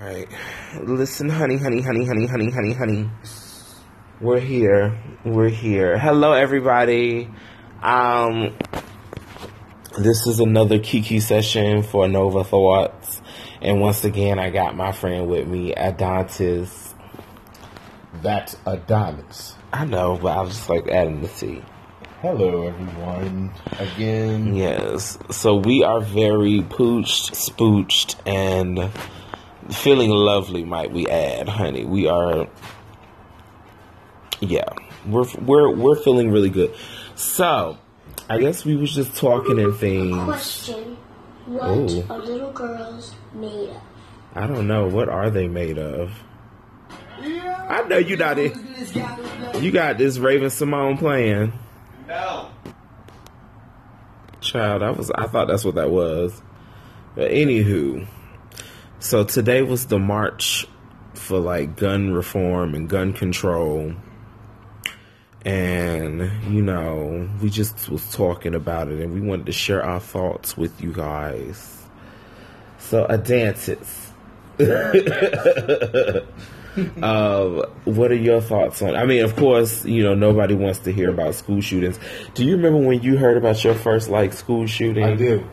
All right. Listen, honey, honey, honey, honey, honey, honey, honey. We're here. We're here. Hello, everybody. Um, this is another Kiki session for Nova Thoughts. And once again, I got my friend with me, Adontis. That's Adonis. I know, but I was just like adding the C. Hello, everyone. Again, Yes. So we are very pooched, spooched, and feeling lovely, might we add, honey. We are yeah. We're we're we're feeling really good. So I guess we was just talking and things. Question: What Ooh. are little girls made of? I don't know, what are they made of? I know you not it. You got this Raven-Symoné playing. no. Child, I was I thought that's what that was. But anywho, so today was the march for like gun reform and gun control. And you know, we just was talking about it and we wanted to share our thoughts with you guys. So a dances. uh, what are your thoughts on? I mean, of course, you know nobody wants to hear about school shootings. Do you remember when you heard about your first like school shooting? I do.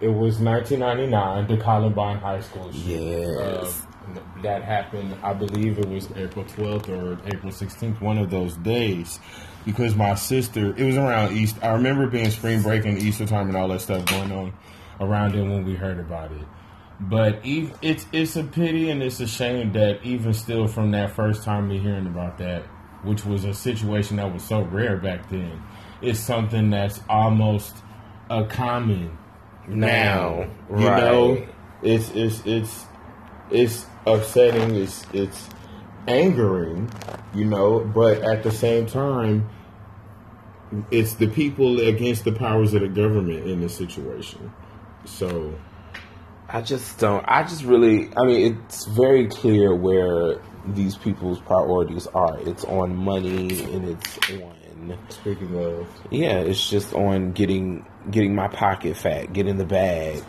It was 1999, the Columbine High School shooting. Yes. Uh, that happened, I believe it was April 12th or April 16th, one of those days. Because my sister, it was around East. I remember being spring break and Easter time and all that stuff going on around then when we heard about it. But it's it's a pity and it's a shame that even still from that first time me hearing about that, which was a situation that was so rare back then, it's something that's almost a common Now, you right. know, it's it's it's it's upsetting. It's it's angering, you know, but at the same time, it's the people against the powers of the government in this situation. So I just don't. I just really. I mean, it's very clear where these people's priorities are. It's on money and it's on. speaking of, Yeah, it's just on getting getting my pocket fat, getting the bag,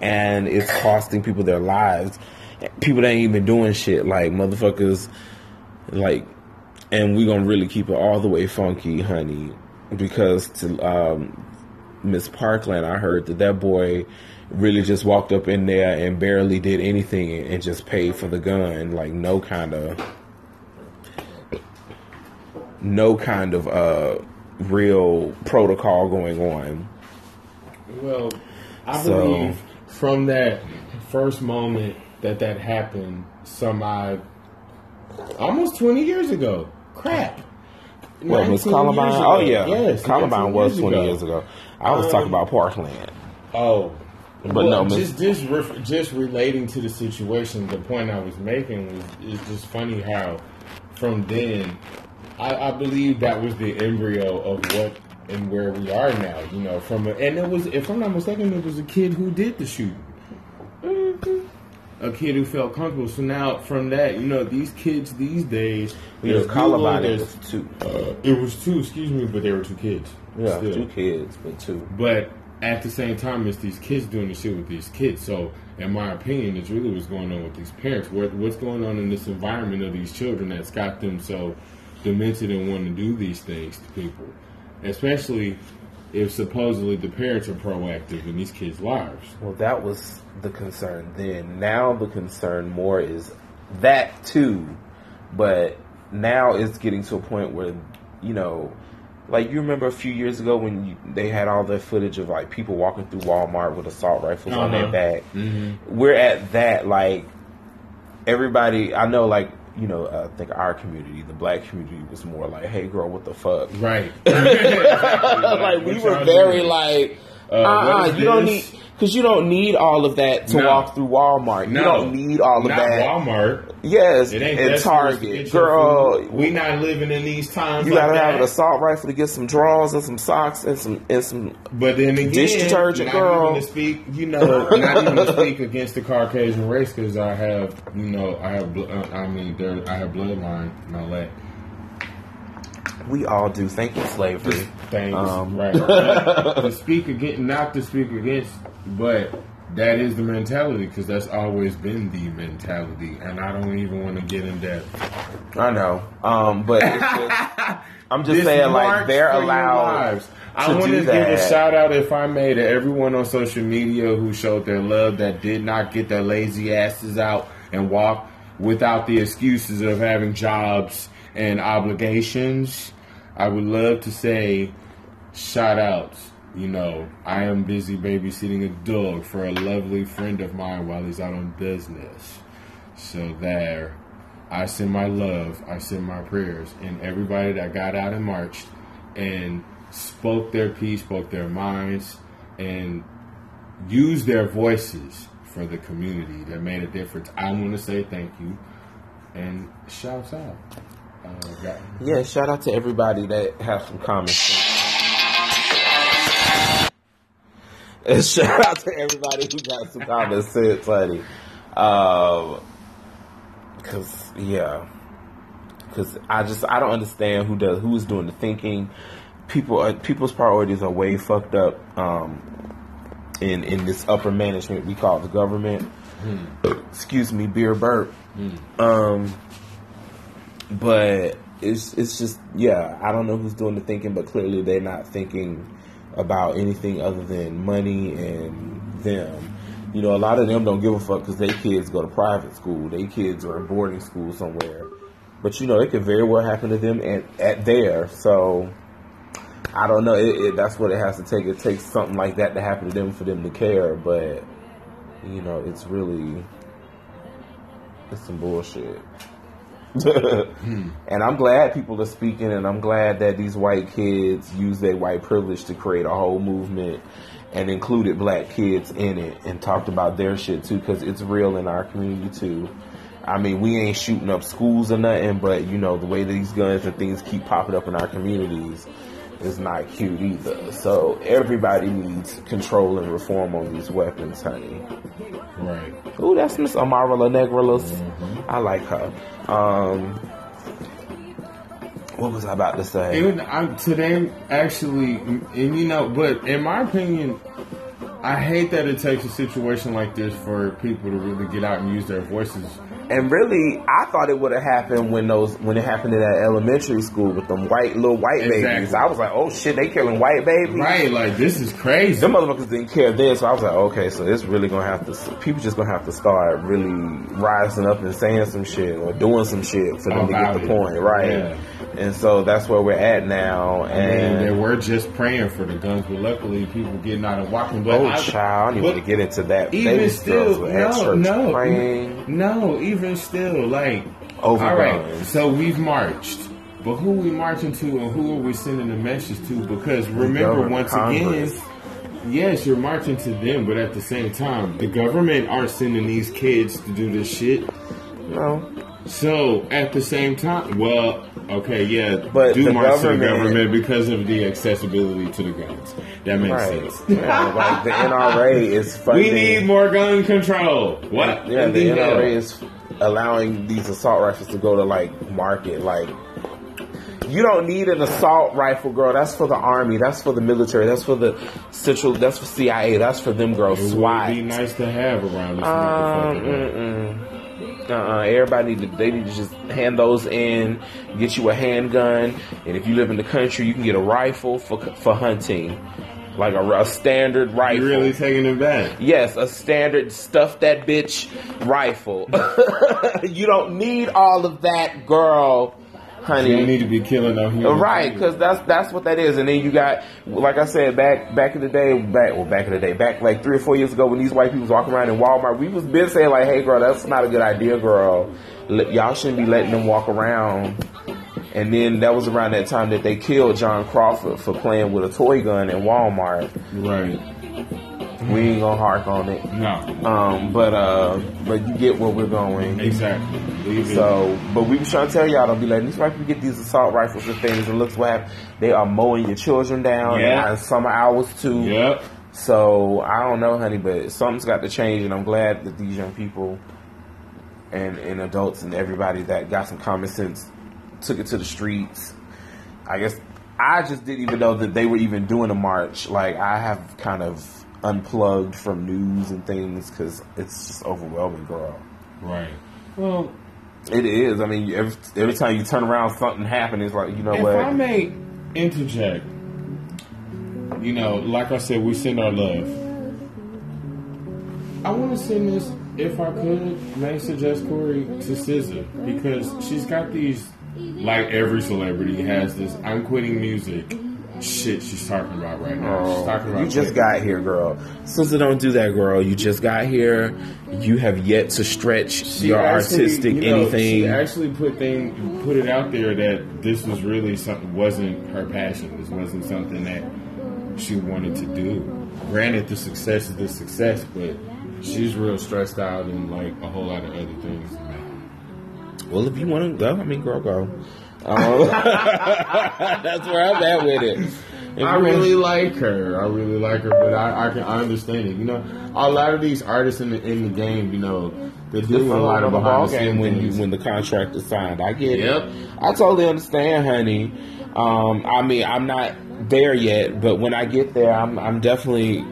and it's costing people their lives. People that ain't even doing shit like motherfuckers, like, and we gonna really keep it all the way funky, honey, because to um, Miss Parkland, I heard that that boy really just walked up in there and barely did anything and just paid for the gun, like no kind of no kind of uh real protocol going on. well, I So- believe from that first moment that that happened, some odd, almost twenty years ago. Crap. What Miss 19 Columbine? Oh yeah, yes, Columbine 19 was twenty years ago. I was Um, talking about Parkland. Oh, But well, no, Miss- just just ref- just relating to the situation. The point I was making was it's just funny how from then I, I believe that was the embryo of what and where we are now. You know, from a, and it was if I'm not mistaken, it was a kid who did the shooting. A kid who felt comfortable. So now, from that, you know, these kids these days, It was Columbine. It was two. uh, it was two. Excuse me, but there were two kids. Yeah, Still. two kids, but two. But at the same time, it's these kids doing the shit with these kids. So, in my opinion, it's really what's going on with these parents. What, what's going on in this environment of these children that's got them so demented and want to do these things to people, especially if supposedly the parents are proactive in these kids' lives. Well, that was the concern then. Now the concern more is that too, but now it's getting to a point where you know, like you remember a few years ago when you, they had all the footage of like people walking through Walmart with assault rifles on their Uh-huh. back. We're at that like everybody. I know like. You know, I think our community, the black community, was more like, "Hey, girl, what the fuck?" Right. like we were very doing? like, uh, uh-uh, you don't need because you don't need all of that to No. walk through Walmart. You don't need all of Not that. Walmart. Yes, It ain't and that serious to Target, girl. food. We not living in these times. You like gotta have an assault rifle to get some drawers and some socks and some and some. But then again, Dish detergent, not girl. Speak, you know, not even to speak against the Caucasian race because I have, you know, I have, uh, I mean, there, I have bloodline and all that. We all do. Thank you, slavery. Things, Um, right? to speak against, not to speak against, but that is the mentality because that's always been the mentality, and I don't even want to get in depth. I know, um, but it's just, I'm just saying, like they're allowed. I want to give a shout out, if I may, to everyone on social media who showed their love that did not get their lazy asses out and walk without the excuses of having jobs and obligations. I would love to say shout outs. You know, I am busy babysitting a dog for a lovely friend of mine while he's out on business. So there, I send my love, I send my prayers, and everybody that got out and marched and spoke their piece, spoke their minds, and used their voices for the community that made a difference. I want to say thank you and shouts out. Uh, Yeah, shout out to everybody that has some common And shout out to everybody who got some common sense, honey. Um, cause yeah, cause I just I don't understand who does who is doing the thinking. People are, people's priorities are way fucked up. Um, in in this upper management we call the government. Excuse me, beer burp. Um, but it's it's just yeah i don't know who's doing the thinking but clearly they're not thinking about anything other than money and them. You know a lot of them don't give a fuck because their kids go to private school their kids are in boarding school somewhere. But you know it could very well happen to them at, at there. So i don't know. It, it, that's what it has to take. It takes something like that to happen to them for them to care. But you know it's really it's some bullshit Hmm. and I'm glad people are speaking, and I'm glad that these white kids use their white privilege to create a whole movement and included black kids in it and talked about their shit too, because it's real in our community too. I mean, we ain't shooting up schools or nothing, but you know, the way these guns and things keep popping up in our communities is not cute either. So everybody needs control and reform on these weapons, honey. right. Ooh, that's Miss Amara La Negrelos. Mm-hmm. I like her. Um, what was I about to say? Even today actually, and you know, but in my opinion, I hate that it takes a situation like this for people to really get out and use their voices. And really, I thought it would have happened when those when it happened in that elementary school with them white little white babies. I was like, oh shit, they killing white babies. Right, like this is crazy. Them motherfuckers didn't care then, so I was like, okay, so it's really gonna have to. People just gonna have to start really rising up and saying some shit or doing some shit for them to get the it. point, right? Yeah. And so that's where we're at now. And And they were just praying for the guns, but luckily people getting out and walking. But oh, I- child, I want to get into that. even Baby still, girls were at no, no, praying no. Even still, like over all right. So we've marched, but who we marching to, and who are we sending the message to? Because remember, once Congress. again, yes, you're marching to them, but at the same time, the government aren't sending these kids to do this shit. No. So at the same time, well, okay, yeah, But do the march to the government- government because of the accessibility to the guns. That makes Right. sense. Yeah, like the NRA is funding. We need more gun control. What? Yeah, the hell? NRA is allowing these assault rifles to go to like market. Like, you don't need an assault rifle, girl. That's for the army. That's for the military. That's for the central. That's for CIA. That's for them girls. It SWAT. would be nice to have around this Um, motherfucker. Uh-uh. Everybody need to, they need to just hand those in, get you a handgun, and if you live in the country, you can get a rifle for for hunting, like a, a standard rifle. You really taking it back? Yes, a standard stuff that bitch rifle. you don't need all of that, girl, honey. don't need to be killing no human. Right, because that's that's what that is. And then you got, like I said, back back in the day, back well, back in the day, back like three or four years ago, when these white people was walking around in Walmart, we was been saying like, "Hey, girl, that's not a good idea, girl. Y'all shouldn't be letting them walk around." And then that was around that time that they killed John Crawford for playing with a toy gun in Walmart. right? We ain't gonna hark on it. No, Um, but uh, but you get where we're going. exactly. Leave it. So, but we was trying to tell y'all, don't be letting these white people get these assault rifles and things. And looks what happened. They are mowing your children down Yeah. in summer hours too. Yep. So I don't know, honey, but something's got to change, and I'm glad that these young people and and adults and everybody that got some common sense took it to the streets. I guess I just didn't even know that they were even doing a march. Like I have kind of unplugged from news and things because it's just overwhelming, girl. Right. Well, It is. I mean, every, every time you turn around, something happens. It's like you know if what? I may interject, you know, like I said, we send our love. I want to send this, if I could, may suggest Corey to SZA because she's got these, like every celebrity has this. I'm quitting music. Shit, she's talking about right now. she's oh, talking about Oh, you just got here, girl. Sister, don't do that, girl. You just got here. You have yet to stretch She your actually, artistic you know, anything. She actually put thing put it out there that this was really something wasn't her passion. This wasn't something that she wanted to do. Granted, the success is the success, but she's real stressed out and like a whole lot of other things. well, if you want to go, I mean, girl, go. Um, that's where I'm at with it. I really like her. I really like her, but I, I can I understand it. You know, a lot of these artists in the in the game, you know, they're doing a lot of behind the scenes when you when the contract is signed. I get Yep. it. I totally understand, honey. Um, I mean, I'm not there yet, but when I get there, I'm I'm definitely.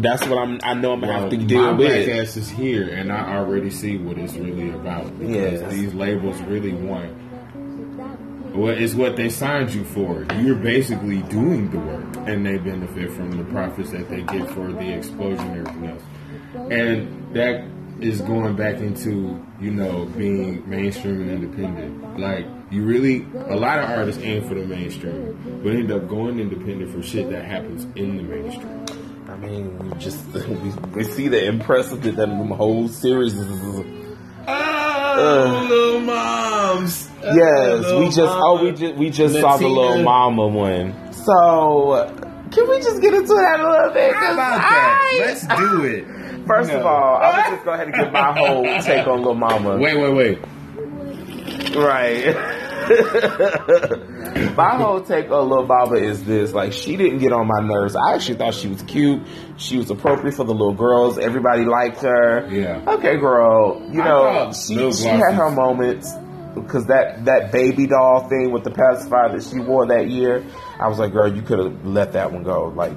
That's what I'm. I know I'm gonna have to deal my with. black ass is here, and I already see what it's really about because Yes. these labels really want. Well, it's what they signed you for. You're basically doing the work, and they benefit from the profits that they get for the exposure and everything else. And that is going back into you know being mainstream and independent. Like you really, a lot of artists aim for the mainstream, but end up going independent for shit that happens in the mainstream. I mean, we just we, we see the impressive that that whole series is. Uh, oh, little moms. Yes, we just oh we just we just saw the little mama one. So can we just get into that a little bit? How about that? Let's do it. First of all, I'm gonna just go ahead and give my whole take on Lil Mama. Wait, wait, wait. Right. my whole take on Lil Mama is this: like, she didn't get on my nerves. I actually thought she was cute. She was appropriate for the little girls. Everybody liked her. Yeah. Okay, girl. You know, she, she had her moments because that that baby doll thing with the pacifier that she wore that year. I was like, girl, you could have let that one go. Like,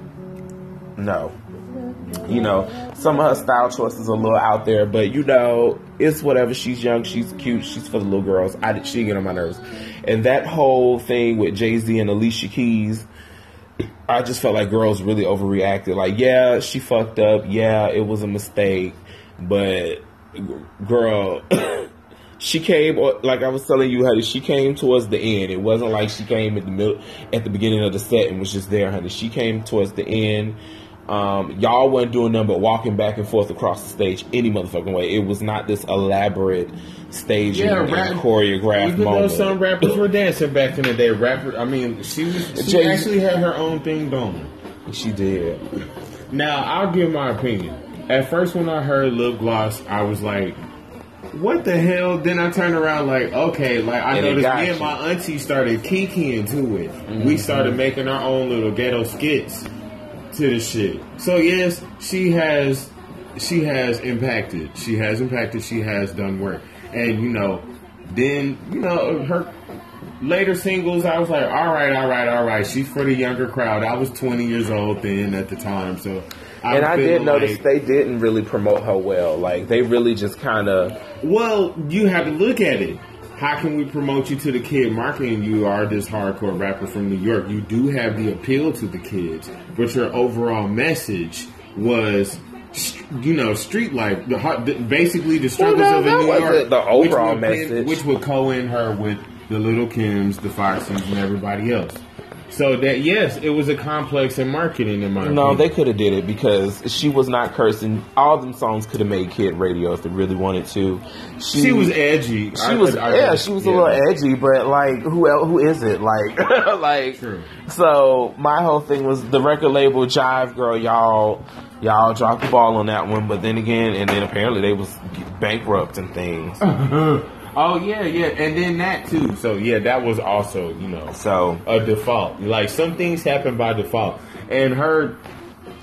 no. You know, some of her style choices are a little out there, but you know, it's whatever. She's young, she's cute, she's for the little girls. I did, she get on my nerves. And that whole thing with Jay Z and Alicia Keys, I just felt like girls really overreacted. Like, yeah, she fucked up. Yeah, it was a mistake, but girl, she came like I was telling you, honey. She came towards the end. It wasn't like she came at the middle, at the beginning of the set and was just there, honey. She came towards the end. Um, y'all wasn't doing nothing but walking back and forth across the stage any motherfucking way. It was not this elaborate staging Yeah, and rap- choreographed Even though moment. some rappers were dancing back in the day, rapper. I mean, she was she Jay- actually had her own thing going. she did. Now I'll give my opinion. At first, when I heard lip gloss, I was like, "What the hell?" Then I turned around, like, "Okay." Like I And noticed, me and my auntie started kikiing to it. We started making our own little ghetto skits to the shit. So yes, she has, she has impacted. She has impacted. She has done work, and you know, then you know her later singles, I was like, all right, all right, all right. She's for the younger crowd. I was 20 years old then at the time, so. I'm and I did feeling notice like- they didn't really promote her well. Like they really just kind of Well, you have to look at it. How can we promote you to the kid marketing? You are this hardcore rapper from New York. You do have the appeal to the kids, but your overall message was, you know, street life. The, har- the basically the struggles no, of a New York. the which overall would pin- message. which would co-in her with the Little Kims, the Foxys, and everybody else. So that yes, it was a complex in marketing in my no. opinion. They could have did it because she was not cursing. All them songs could have made kid radio if they really wanted to. she was edgy. She was yeah, she was a little edgy, but like who else, who is it? Like like True. so my whole thing was the record label Jive Girl, y'all y'all dropped the ball on that one, but then again and then apparently they was bankrupt and things. Oh yeah, yeah, and then that too. So yeah, that was also you know So a default. Like some things happen by default, and her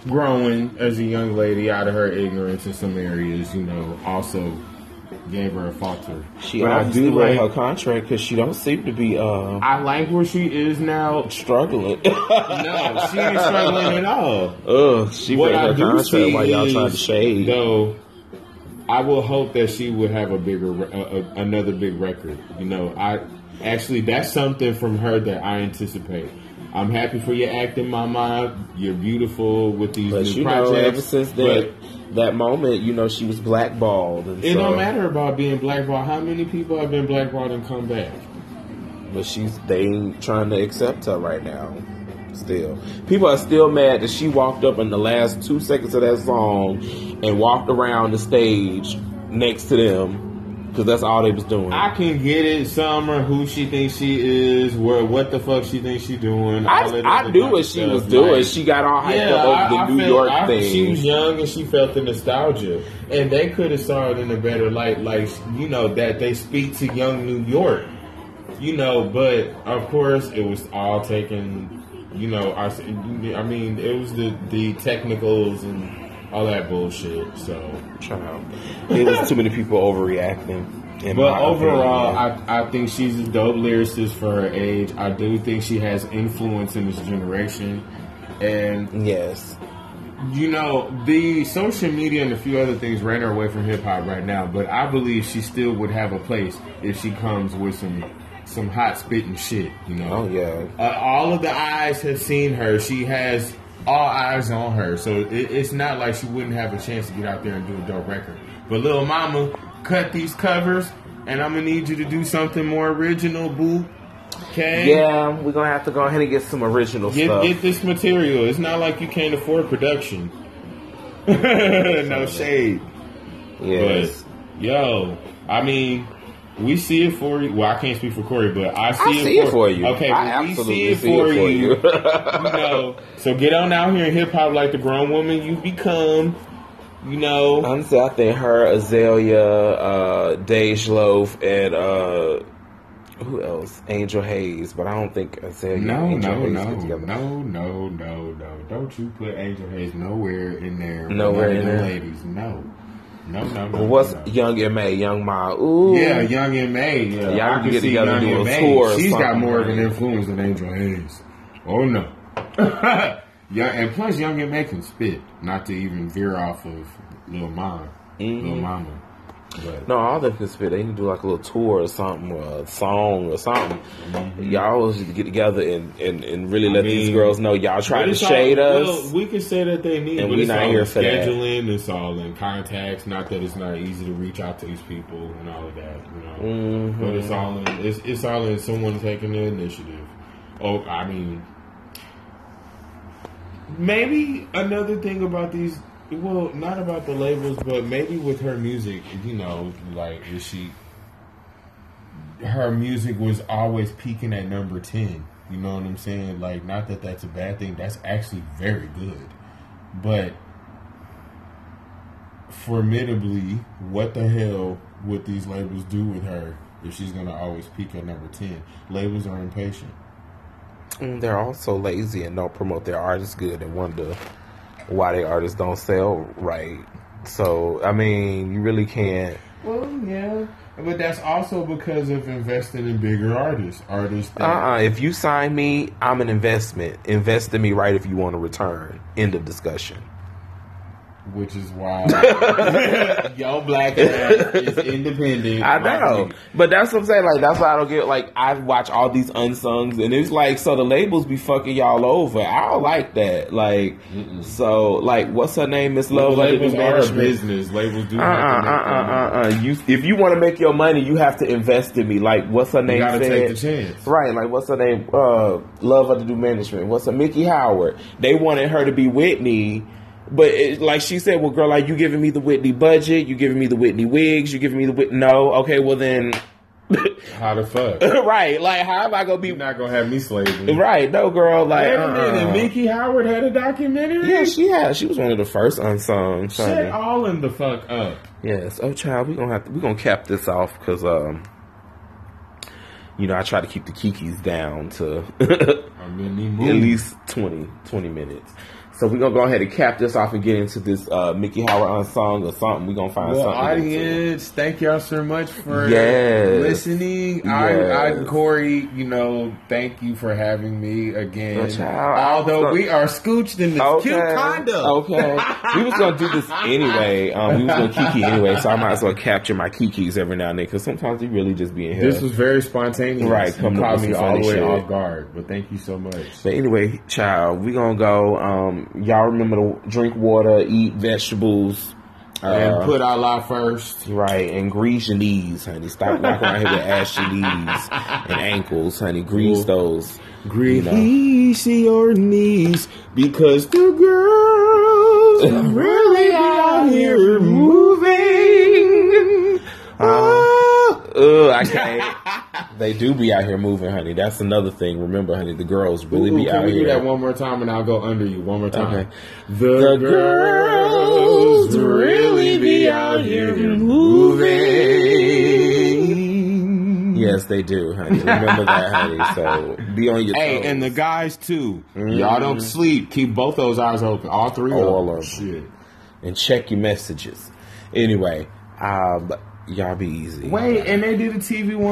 growing as a young lady out of her ignorance in some areas, you know, also gave her a falter. She But I do like, her contract because she don't seem to be uh I like where she is now. struggling. No, she ain't struggling at all. Ugh, she what I her do contract see while y'all trying to shade. though, I will hope that she would have a bigger, uh, uh, another big record. You know, I actually that's something from her that I anticipate. I'm happy for your acting, Mama. You're beautiful with these But new you know, ever since but that that moment, you know, she was blackballed. And it so, don't matter about being blackballed. How many people have been blackballed and come back? But she's they ain't trying to accept her right now. Still, people are still mad that she walked up in the last two seconds of that song and walked around the stage next to them because that's all they was doing. I can get it, Summer, who she thinks she is, where what the fuck she thinks she doing. I, I knew what she stuff. was doing. Like, she got all hyped Yeah, up over I, the I New felt- York thing. She was young and she felt the nostalgia, and they could have saw it in a better light. Like you know that they speak to young New York, you know. But of course, it was all taken. You know, I mean, it was the the technicals and all that bullshit. So, Child. It was too many people overreacting. in but overall. I I think she's a dope lyricist for her age. I do think she has influence in this generation, and yes, You know, the social media and a few other things ran her away from hip hop right now, but I believe she still would have a place if she comes with some some hot spitting shit. You know, oh yeah. uh, all of the eyes have seen her. She has all eyes on her, so it, it's not like she wouldn't have a chance to get out there and do a dope record. But little mama, cut these covers, and I'm gonna need you to do something more original, boo. Okay. Yeah, we're gonna have to go ahead and get some original Get, stuff. get this material. It's not like you can't afford production. no shade. yes. But yo, I mean, we see it for you. Well, I can't speak for Corey, but I see, I it, see for, it for you. Okay, I we absolutely see it see it for for you. you. know, so get on out here in hip hop like the grown woman you become. You know, Honestly, I think her, Azalea, uh, Dej Loaf, and uh, who else? Angel Haze, but I don't think Azalea no, Angel no, Haze no, get together. no, no, no, no. Don't you put Angel Haze nowhere in there? Nowhere in there? ladies. No, no, no, no. What's no. Young and May, Young Ma? Ooh, Yeah, Young May. Yeah, Y'all I can can get together Young and do a tour She's got more of an influence than Angel Haze. Oh no. yeah, and plus Young May can spit. Not to even veer off of Lil Mama. Mm-hmm. Lil Mama. But No, all they can spit. They need to do like a little tour or something, or a song or something. Y'all should get together and, and, and really let these Mm-hmm. girls know y'all trying to it's all- shade us. Well, we can say that they need, And but we it's not all here for that. scheduling. It's all in contacts. Not that it's not easy to reach out to these people and all of that. You know, Mm-hmm. but it's all in it's, it's all in someone taking the initiative. Oh, I mean, maybe another thing about these. Well, not about the labels, but maybe with her music. You know, like is she? Her music was always peaking at number ten. You know what I'm saying? Like, not that that's a bad thing. That's actually very good, but formidably, what the hell would these labels do with her if she's gonna always peak at number ten? Labels are impatient. And they're also lazy and don't promote their artists good and wonder why their artists don't sell right. So, I mean, you really can't. Well, yeah, but that's also because of investing in bigger artists. Artists uh-uh. If you sign me, I'm an investment. Invest in me right if you want a return. End of discussion. Which is why yo black ass is independent. I know, but that's what I'm saying. Like that's why I don't get. Like I watch all these unsungs, and it's like so the labels be fucking y'all over. I don't like that. Like so, like what's her name? Miss Love. The labels are a management? business. Labels do Uh uh uh uh uh. You if you want to make your money, you have to invest in me. Like what's her name? gotta said? take the chance. Right. Like what's her name? Uh, Love Under the Management. What's her? Miki Howard. They wanted her to be Whitney. But it, like she said, well, girl, like you giving me the Whitney budget, you giving me the Whitney wigs, you giving me the Whit. No, okay, well then, How the fuck? right? Like how am I gonna be You're not gonna have me slaving. right? No, girl, like Wait a uh-uh. minute, Miki Howard had a documentary. Yeah, she had. She was one of the first unsung. Shut all in the fuck up. Yes. Oh, child, we gonna have to. We gonna cap this off because um, you know, I try to keep the kikis down to at least 20, 20 minutes. So we're gonna go ahead and cap this off and get into this uh, Miki Howard song or something. We're gonna find Well, something. audience, thank y'all so much for Yes. listening. I, I, Corey, you know, thank you for having me again. Child. Although we are scooched in this Okay. cute condo. Okay. we was gonna do this anyway. Um, we was gonna kiki anyway, so I might as well capture my kikis every now and then because sometimes we really just be in here. This was very spontaneous. Right, You coming caught me all the way shit. off guard, but thank you so much. But anyway, child, we gonna go. Um, y'all remember to drink water, eat vegetables, and uh, put Allah first. right, and grease your knees, honey. Stop walking around here with ashy knees and ankles, honey. Grease those. You know. Grease your knees because the girls really out here moving. Uh, ugh, I can't. They do be out here moving, honey. That's another thing. Remember, honey, the girls really Ooh, be can out we do that one more time and I'll go under you one more time. Okay. The, The girls really be out here moving. Yes, they do, honey. Remember that, honey. So be on your Hey, toes. and the guys too. Y'all don't sleep. Keep both those eyes open. All three All of of them. them. Shit. and check your messages. Anyway, um, y'all be easy. Wait, and they did a TV one.